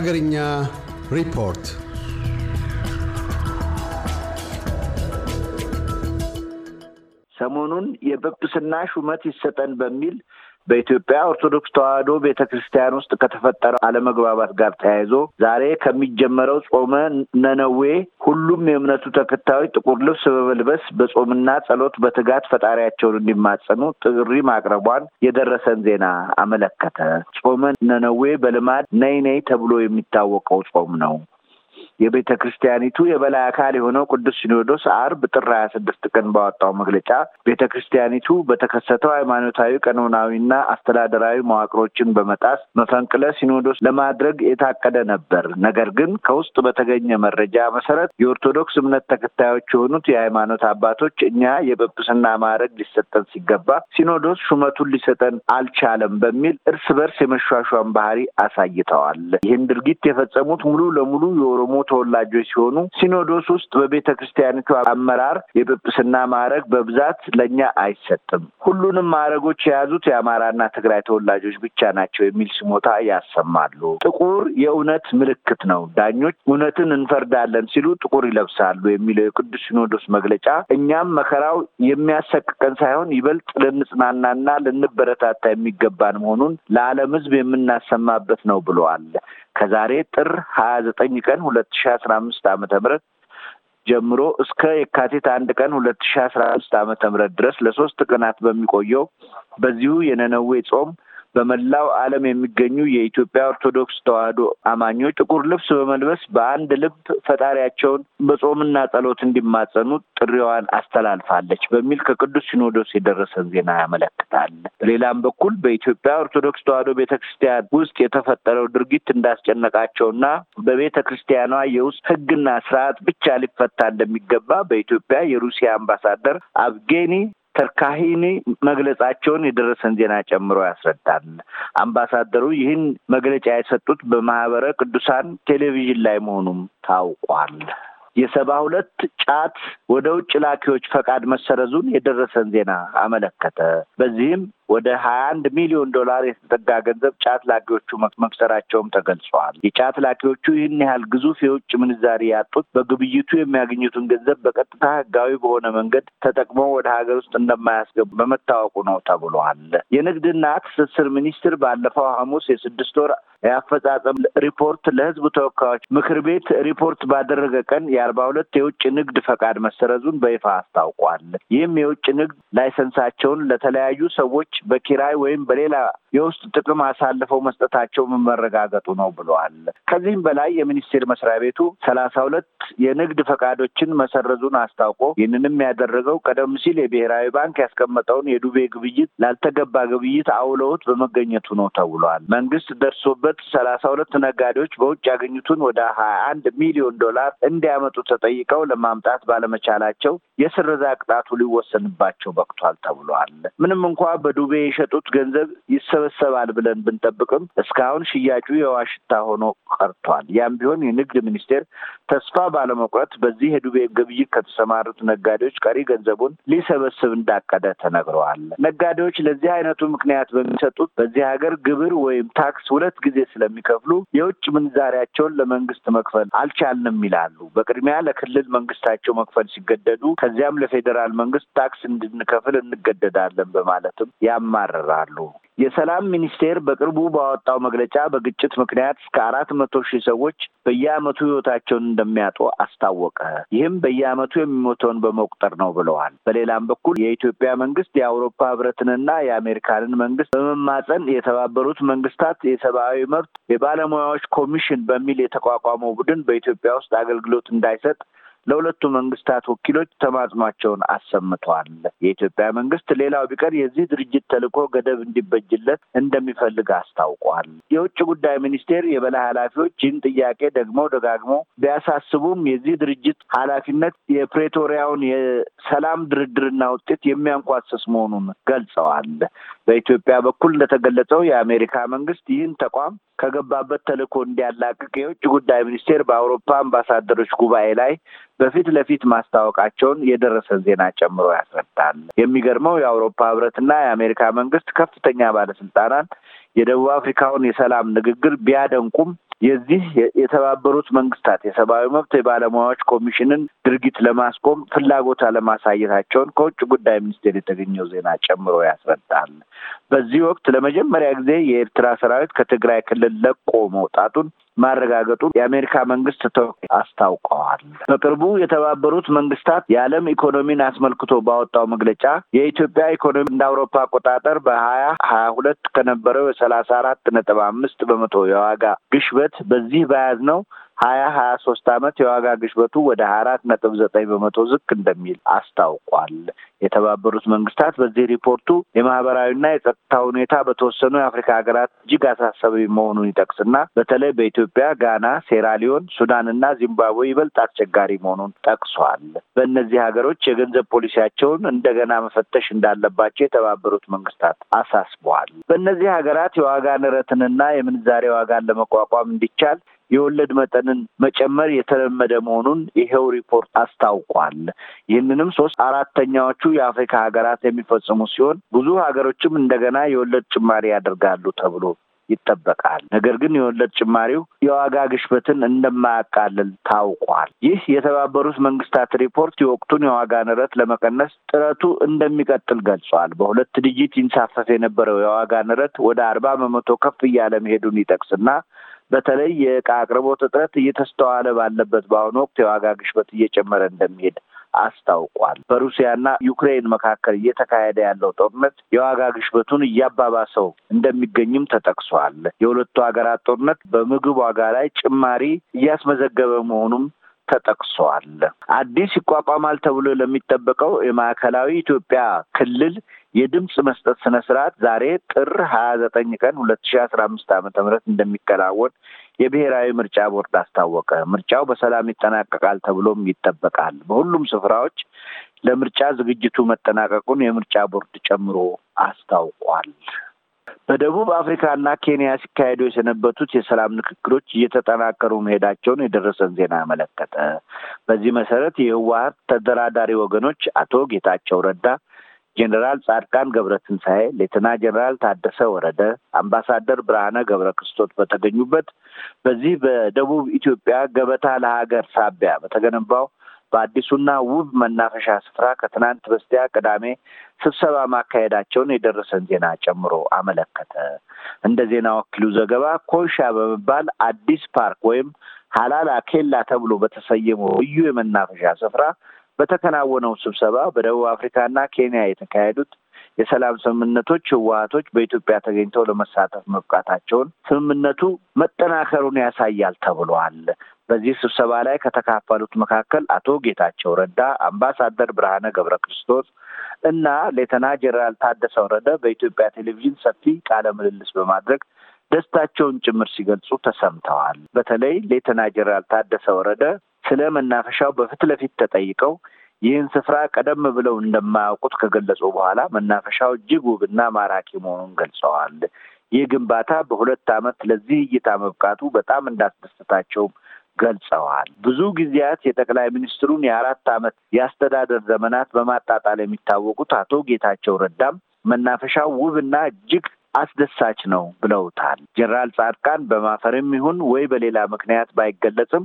ሀገርኛ ሪፖርት። ሰሞኑን የጵጵስና ሹመት ይሰጠን በሚል በኢትዮጵያ ኦርቶዶክስ ተዋሕዶ ቤተ ክርስቲያን ውስጥ ከተፈጠረው አለመግባባት ጋር ተያይዞ ዛሬ ከሚጀመረው ጾመ ነነዌ ሁሉም የእምነቱ ተከታዮች ጥቁር ልብስ በመልበስ በጾምና ጸሎት በትጋት ፈጣሪያቸውን እንዲማጸኑ ጥሪ ማቅረቧን የደረሰን ዜና አመለከተ። ጾመ ነነዌ በልማድ ነይ ነይ ተብሎ የሚታወቀው ጾም ነው። የቤተ ክርስቲያኒቱ የበላይ አካል የሆነው ቅዱስ ሲኖዶስ አርብ ጥር ሀያ ስድስት ቀን ባወጣው መግለጫ ቤተ ክርስቲያኒቱ በተከሰተው ሃይማኖታዊ፣ ቀኖናዊና አስተዳደራዊ መዋቅሮችን በመጣስ መፈንቅለ ሲኖዶስ ለማድረግ የታቀደ ነበር። ነገር ግን ከውስጥ በተገኘ መረጃ መሰረት የኦርቶዶክስ እምነት ተከታዮች የሆኑት የሃይማኖት አባቶች እኛ የጵጵስና ማዕረግ ሊሰጠን ሲገባ ሲኖዶስ ሹመቱን ሊሰጠን አልቻለም በሚል እርስ በርስ የመሿሿም ባህሪ አሳይተዋል። ይህን ድርጊት የፈጸሙት ሙሉ ለሙሉ የኦሮሞ ተወላጆች ሲሆኑ ሲኖዶስ ውስጥ በቤተ ክርስቲያኒቱ አመራር የጵጵስና ማዕረግ በብዛት ለእኛ አይሰጥም፣ ሁሉንም ማዕረጎች የያዙት የአማራና ትግራይ ተወላጆች ብቻ ናቸው የሚል ስሞታ ያሰማሉ። ጥቁር የእውነት ምልክት ነው፣ ዳኞች እውነትን እንፈርዳለን ሲሉ ጥቁር ይለብሳሉ የሚለው የቅዱስ ሲኖዶስ መግለጫ እኛም መከራው የሚያሰቅቀን ሳይሆን ይበልጥ ልንጽናናና ልንበረታታ የሚገባን መሆኑን ለዓለም ሕዝብ የምናሰማበት ነው ብለዋል። ከዛሬ ጥር ሀያ ዘጠኝ ቀን ሁለት ሺ አስራ አምስት ዓመተ ምህረት ጀምሮ እስከ የካቲት አንድ ቀን ሁለት ሺ አስራ አምስት ዓመተ ምህረት ድረስ ለሶስት ቀናት በሚቆየው በዚሁ የነነዌ ጾም በመላው ዓለም የሚገኙ የኢትዮጵያ ኦርቶዶክስ ተዋሕዶ አማኞች ጥቁር ልብስ በመልበስ በአንድ ልብ ፈጣሪያቸውን በጾምና ጸሎት እንዲማጸኑ ጥሪዋን አስተላልፋለች በሚል ከቅዱስ ሲኖዶስ የደረሰን ዜና ያመለክታል። በሌላም በኩል በኢትዮጵያ ኦርቶዶክስ ተዋሕዶ ቤተ ክርስቲያን ውስጥ የተፈጠረው ድርጊት እንዳስጨነቃቸውና በቤተ ክርስቲያኗ የውስጥ ሕግና ስርዓት ብቻ ሊፈታ እንደሚገባ በኢትዮጵያ የሩሲያ አምባሳደር አብጌኒ ተርካሂኒ መግለጻቸውን የደረሰን ዜና ጨምሮ ያስረዳል። አምባሳደሩ ይህን መግለጫ የሰጡት በማህበረ ቅዱሳን ቴሌቪዥን ላይ መሆኑም ታውቋል። የሰባ ሁለት ጫት ወደ ውጭ ላኪዎች ፈቃድ መሰረዙን የደረሰን ዜና አመለከተ። በዚህም ወደ ሀያ አንድ ሚሊዮን ዶላር የተጠጋ ገንዘብ ጫት ላኪዎቹ መክሰራቸውም ተገልጿል። የጫት ላኪዎቹ ይህን ያህል ግዙፍ የውጭ ምንዛሪ ያጡት በግብይቱ የሚያገኙትን ገንዘብ በቀጥታ ህጋዊ በሆነ መንገድ ተጠቅመው ወደ ሀገር ውስጥ እንደማያስገቡ በመታወቁ ነው ተብሏል። የንግድና ትስስር ሚኒስትር ባለፈው ሐሙስ የስድስት ወር የአፈጻጸም ሪፖርት ለህዝብ ተወካዮች ምክር ቤት ሪፖርት ባደረገ ቀን የአርባ ሁለት የውጭ ንግድ ፈቃድ መሰረዙን በይፋ አስታውቋል። ይህም የውጭ ንግድ ላይሰንሳቸውን ለተለያዩ ሰዎች በኪራይ ወይም በሌላ የውስጥ ጥቅም አሳልፈው መስጠታቸው መረጋገጡ ነው ብለዋል። ከዚህም በላይ የሚኒስቴር መስሪያ ቤቱ ሰላሳ ሁለት የንግድ ፈቃዶችን መሰረዙን አስታውቆ ይህንንም ያደረገው ቀደም ሲል የብሔራዊ ባንክ ያስቀመጠውን የዱቤ ግብይት ላልተገባ ግብይት አውለውት በመገኘቱ ነው ተብሏል። መንግስት ደርሶበት ሰላሳ ሁለት ነጋዴዎች በውጭ ያገኙትን ወደ ሀያ አንድ ሚሊዮን ዶላር እንዲያመጡ ተጠይቀው ለማምጣት ባለመቻላቸው የስረዛ ቅጣቱ ሊወሰንባቸው በቅቷል ተብሏል። ምንም እንኳ በዱቤ የሸጡት ገንዘብ ይሰበሰባል ብለን ብንጠብቅም እስካሁን ሽያጩ የውሃ ሽታ ሆኖ ቀርቷል። ያም ቢሆን የንግድ ሚኒስቴር ተስፋ ባለመቁረጥ በዚህ የዱቤ ግብይት ከተሰማሩት ነጋዴዎች ቀሪ ገንዘቡን ሊሰበስብ እንዳቀደ ተነግረዋል። ነጋዴዎች ለዚህ አይነቱ ምክንያት በሚሰጡት በዚህ ሀገር ግብር ወይም ታክስ ሁለት ጊዜ ስለሚከፍሉ የውጭ ምንዛሪያቸውን ለመንግስት መክፈል አልቻልንም ይላሉ። በቅድሚያ ለክልል መንግስታቸው መክፈል ሲገደዱ ከዚያም ለፌዴራል መንግስት ታክስ እንድንከፍል እንገደዳለን በማለትም ያማርራሉ። የሰላም ሚኒስቴር በቅርቡ ባወጣው መግለጫ በግጭት ምክንያት እስከ አራት መቶ ሺህ ሰዎች በየዓመቱ ህይወታቸውን እንደሚያጡ አስታወቀ። ይህም በየዓመቱ የሚሞተውን በመቁጠር ነው ብለዋል። በሌላም በኩል የኢትዮጵያ መንግስት የአውሮፓ ህብረትንና የአሜሪካንን መንግስት በመማፀን የተባበሩት መንግስታት የሰብአዊ መብት የባለሙያዎች ኮሚሽን በሚል የተቋቋመው ቡድን በኢትዮጵያ ውስጥ አገልግሎት እንዳይሰጥ ለሁለቱ መንግስታት ወኪሎች ተማጽኗቸውን አሰምተዋል። የኢትዮጵያ መንግስት ሌላው ቢቀር የዚህ ድርጅት ተልዕኮ ገደብ እንዲበጅለት እንደሚፈልግ አስታውቋል። የውጭ ጉዳይ ሚኒስቴር የበላይ ኃላፊዎች ይህን ጥያቄ ደግሞ ደጋግሞ ቢያሳስቡም የዚህ ድርጅት ኃላፊነት የፕሬቶሪያውን የሰላም ድርድርና ውጤት የሚያንኳስስ መሆኑን ገልጸዋል። በኢትዮጵያ በኩል እንደተገለጸው የአሜሪካ መንግስት ይህን ተቋም ከገባበት ተልዕኮ እንዲያላቅቅ የውጭ ጉዳይ ሚኒስቴር በአውሮፓ አምባሳደሮች ጉባኤ ላይ በፊት ለፊት ማስታወቃቸውን የደረሰን ዜና ጨምሮ ያስረዳል። የሚገርመው የአውሮፓ ህብረትና የአሜሪካ መንግስት ከፍተኛ ባለስልጣናት የደቡብ አፍሪካውን የሰላም ንግግር ቢያደንቁም የዚህ የተባበሩት መንግስታት የሰብአዊ መብት የባለሙያዎች ኮሚሽንን ድርጊት ለማስቆም ፍላጎት አለማሳየታቸውን ከውጭ ጉዳይ ሚኒስቴር የተገኘው ዜና ጨምሮ ያስረዳል። በዚህ ወቅት ለመጀመሪያ ጊዜ የኤርትራ ሰራዊት ከትግራይ ክልል ለቆ መውጣቱን ማረጋገጡን የአሜሪካ መንግስት ተወካይ አስታውቀዋል። በቅርቡ የተባበሩት መንግስታት የዓለም ኢኮኖሚን አስመልክቶ ባወጣው መግለጫ የኢትዮጵያ ኢኮኖሚ እንደ አውሮፓ አቆጣጠር በሀያ ሀያ ሁለት ከነበረው የሰላሳ አራት ነጥብ አምስት በመቶ የዋጋ ግሽበት በዚህ በያዝነው ሀያ ሀያ ሶስት አመት የዋጋ ግሽበቱ ወደ ሀያ አራት ነጥብ ዘጠኝ በመቶ ዝቅ እንደሚል አስታውቋል። የተባበሩት መንግስታት በዚህ ሪፖርቱ የማህበራዊና የጸጥታ ሁኔታ በተወሰኑ የአፍሪካ ሀገራት እጅግ አሳሳቢ መሆኑን ይጠቅስና በተለይ በኢትዮጵያ፣ ጋና፣ ሴራሊዮን፣ ሱዳንና ዚምባብዌ ይበልጥ አስቸጋሪ መሆኑን ጠቅሷል። በእነዚህ ሀገሮች የገንዘብ ፖሊሲያቸውን እንደገና መፈተሽ እንዳለባቸው የተባበሩት መንግስታት አሳስበዋል። በእነዚህ ሀገራት የዋጋ ንረትንና የምንዛሬ ዋጋን ለመቋቋም እንዲቻል የወለድ መጠንን መጨመር የተለመደ መሆኑን ይሄው ሪፖርት አስታውቋል። ይህንንም ሶስት አራተኛዎቹ የአፍሪካ ሀገራት የሚፈጽሙ ሲሆን ብዙ ሀገሮችም እንደገና የወለድ ጭማሪ ያደርጋሉ ተብሎ ይጠበቃል። ነገር ግን የወለድ ጭማሪው የዋጋ ግሽበትን እንደማያቃልል ታውቋል። ይህ የተባበሩት መንግስታት ሪፖርት የወቅቱን የዋጋ ንረት ለመቀነስ ጥረቱ እንደሚቀጥል ገልጿል። በሁለት ዲጂት ይንሳፈፍ የነበረው የዋጋ ንረት ወደ አርባ በመቶ ከፍ እያለ መሄዱን ይጠቅስና በተለይ የእቃ አቅርቦት እጥረት እየተስተዋለ ባለበት በአሁኑ ወቅት የዋጋ ግሽበት እየጨመረ እንደሚሄድ አስታውቋል። በሩሲያና ዩክሬን መካከል እየተካሄደ ያለው ጦርነት የዋጋ ግሽበቱን እያባባሰው እንደሚገኝም ተጠቅሷል። የሁለቱ ሀገራት ጦርነት በምግብ ዋጋ ላይ ጭማሪ እያስመዘገበ መሆኑም ተጠቅሷል። አዲስ ይቋቋማል ተብሎ ለሚጠበቀው የማዕከላዊ ኢትዮጵያ ክልል የድምፅ መስጠት ስነ ስርዓት ዛሬ ጥር ሀያ ዘጠኝ ቀን ሁለት ሺ አስራ አምስት ዓመተ ምህረት እንደሚከናወን የብሔራዊ ምርጫ ቦርድ አስታወቀ። ምርጫው በሰላም ይጠናቀቃል ተብሎም ይጠበቃል። በሁሉም ስፍራዎች ለምርጫ ዝግጅቱ መጠናቀቁን የምርጫ ቦርድ ጨምሮ አስታውቋል። በደቡብ አፍሪካና ኬንያ ሲካሄዱ የሰነበቱት የሰላም ንግግሮች እየተጠናከሩ መሄዳቸውን የደረሰን ዜና አመለከተ። በዚህ መሰረት የህወሀት ተደራዳሪ ወገኖች አቶ ጌታቸው ረዳ ጄኔራል ጻድቃን ገብረ ትንሣኤ፣ ሌተና ጄኔራል ታደሰ ወረደ፣ አምባሳደር ብርሃነ ገብረ ክርስቶስ በተገኙበት በዚህ በደቡብ ኢትዮጵያ ገበታ ለሀገር ሳቢያ በተገነባው በአዲሱና ውብ መናፈሻ ስፍራ ከትናንት በስቲያ ቅዳሜ ስብሰባ ማካሄዳቸውን የደረሰን ዜና ጨምሮ አመለከተ። እንደ ዜና ወኪሉ ዘገባ ኮይሻ በመባል አዲስ ፓርክ ወይም ሀላላ ኬላ ተብሎ በተሰየመው ልዩ የመናፈሻ ስፍራ በተከናወነው ስብሰባ በደቡብ አፍሪካና ኬንያ የተካሄዱት የሰላም ስምምነቶች ህወሀቶች በኢትዮጵያ ተገኝተው ለመሳተፍ መብቃታቸውን ስምምነቱ መጠናከሩን ያሳያል ተብሏል። በዚህ ስብሰባ ላይ ከተካፈሉት መካከል አቶ ጌታቸው ረዳ፣ አምባሳደር ብርሃነ ገብረ ክርስቶስ እና ሌተና ጄኔራል ታደሰ ወረደ በኢትዮጵያ ቴሌቪዥን ሰፊ ቃለ ምልልስ በማድረግ ደስታቸውን ጭምር ሲገልጹ ተሰምተዋል። በተለይ ሌተና ጄኔራል ታደሰ ወረደ ስለ መናፈሻው በፊት ለፊት ተጠይቀው ይህን ስፍራ ቀደም ብለው እንደማያውቁት ከገለጹ በኋላ መናፈሻው እጅግ ውብና ማራኪ መሆኑን ገልጸዋል። ይህ ግንባታ በሁለት ዓመት ለዚህ እይታ መብቃቱ በጣም እንዳስደሰታቸውም ገልጸዋል። ብዙ ጊዜያት የጠቅላይ ሚኒስትሩን የአራት ዓመት የአስተዳደር ዘመናት በማጣጣል የሚታወቁት አቶ ጌታቸው ረዳም መናፈሻው ውብና እጅግ አስደሳች ነው ብለውታል። ጀነራል ጻድቃን በማፈርም ይሁን ወይ በሌላ ምክንያት ባይገለጽም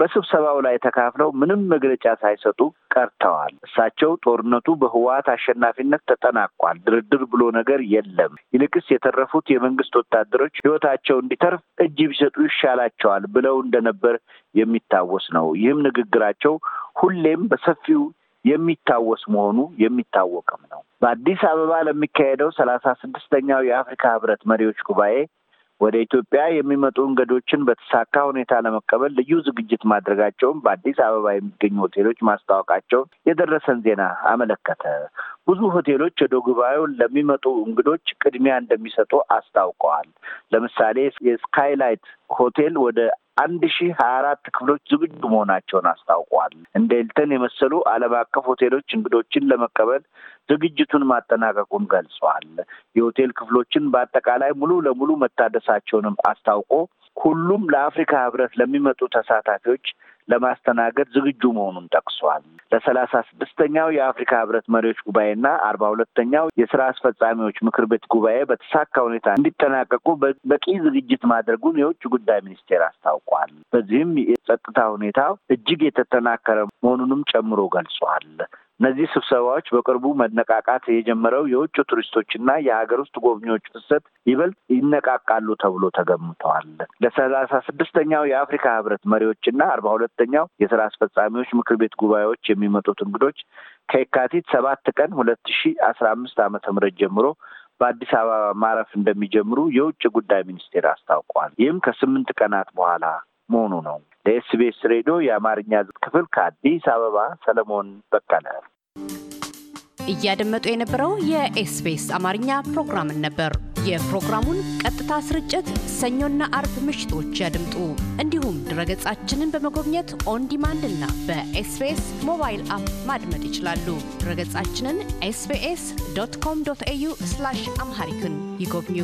በስብሰባው ላይ ተካፍለው ምንም መግለጫ ሳይሰጡ ቀርተዋል። እሳቸው ጦርነቱ በህወሓት አሸናፊነት ተጠናቋል፣ ድርድር ብሎ ነገር የለም፣ ይልቅስ የተረፉት የመንግስት ወታደሮች ህይወታቸው እንዲተርፍ እጅ ቢሰጡ ይሻላቸዋል ብለው እንደነበር የሚታወስ ነው። ይህም ንግግራቸው ሁሌም በሰፊው የሚታወስ መሆኑ የሚታወቅም ነው። በአዲስ አበባ ለሚካሄደው ሰላሳ ስድስተኛው የአፍሪካ ህብረት መሪዎች ጉባኤ ወደ ኢትዮጵያ የሚመጡ እንግዶችን በተሳካ ሁኔታ ለመቀበል ልዩ ዝግጅት ማድረጋቸውን በአዲስ አበባ የሚገኙ ሆቴሎች ማስታወቃቸውን የደረሰን ዜና አመለከተ። ብዙ ሆቴሎች ወደ ጉባኤው ለሚመጡ እንግዶች ቅድሚያ እንደሚሰጡ አስታውቀዋል። ለምሳሌ የስካይላይት ሆቴል ወደ አንድ ሺህ ሀያ አራት ክፍሎች ዝግጁ መሆናቸውን አስታውቋል። እንደ ሂልተን የመሰሉ ዓለም አቀፍ ሆቴሎች እንግዶችን ለመቀበል ዝግጅቱን ማጠናቀቁን ገልጸዋል። የሆቴል ክፍሎችን በአጠቃላይ ሙሉ ለሙሉ መታደሳቸውንም አስታውቆ ሁሉም ለአፍሪካ ህብረት ለሚመጡ ተሳታፊዎች ለማስተናገድ ዝግጁ መሆኑን ጠቅሷል። ለሰላሳ ስድስተኛው የአፍሪካ ህብረት መሪዎች ጉባኤና አርባ ሁለተኛው የስራ አስፈጻሚዎች ምክር ቤት ጉባኤ በተሳካ ሁኔታ እንዲጠናቀቁ በቂ ዝግጅት ማድረጉን የውጭ ጉዳይ ሚኒስቴር አስታውቋል። በዚህም የጸጥታ ሁኔታው እጅግ የተጠናከረ መሆኑንም ጨምሮ ገልጿል። እነዚህ ስብሰባዎች በቅርቡ መነቃቃት የጀመረው የውጭ ቱሪስቶችና የሀገር ውስጥ ጎብኚዎች ፍሰት ይበልጥ ይነቃቃሉ ተብሎ ተገምተዋል። ለሰላሳ ስድስተኛው የአፍሪካ ህብረት መሪዎችና አርባ ሁለተኛው የስራ አስፈጻሚዎች ምክር ቤት ጉባኤዎች የሚመጡት እንግዶች ከየካቲት ሰባት ቀን ሁለት ሺ አስራ አምስት ዓመተ ምህረት ጀምሮ በአዲስ አበባ ማረፍ እንደሚጀምሩ የውጭ ጉዳይ ሚኒስቴር አስታውቋል። ይህም ከስምንት ቀናት በኋላ መሆኑ ነው። ለ SBS ሬዲዮ የአማርኛ ክፍል ከአዲስ አበባ ሰለሞን በቀለ። እያደመጡ የነበረው የ SBS አማርኛ ፕሮግራምን ነበር። የፕሮግራሙን ቀጥታ ስርጭት ሰኞና አርብ ምሽቶች ያድምጡ። እንዲሁም ድረገጻችንን በመጎብኘት on demand እና በ SBS mobile app ማድመጥ ይችላሉ። ድረገጻችንን SBS dot com dot au Amharic ን ይጎብኙ።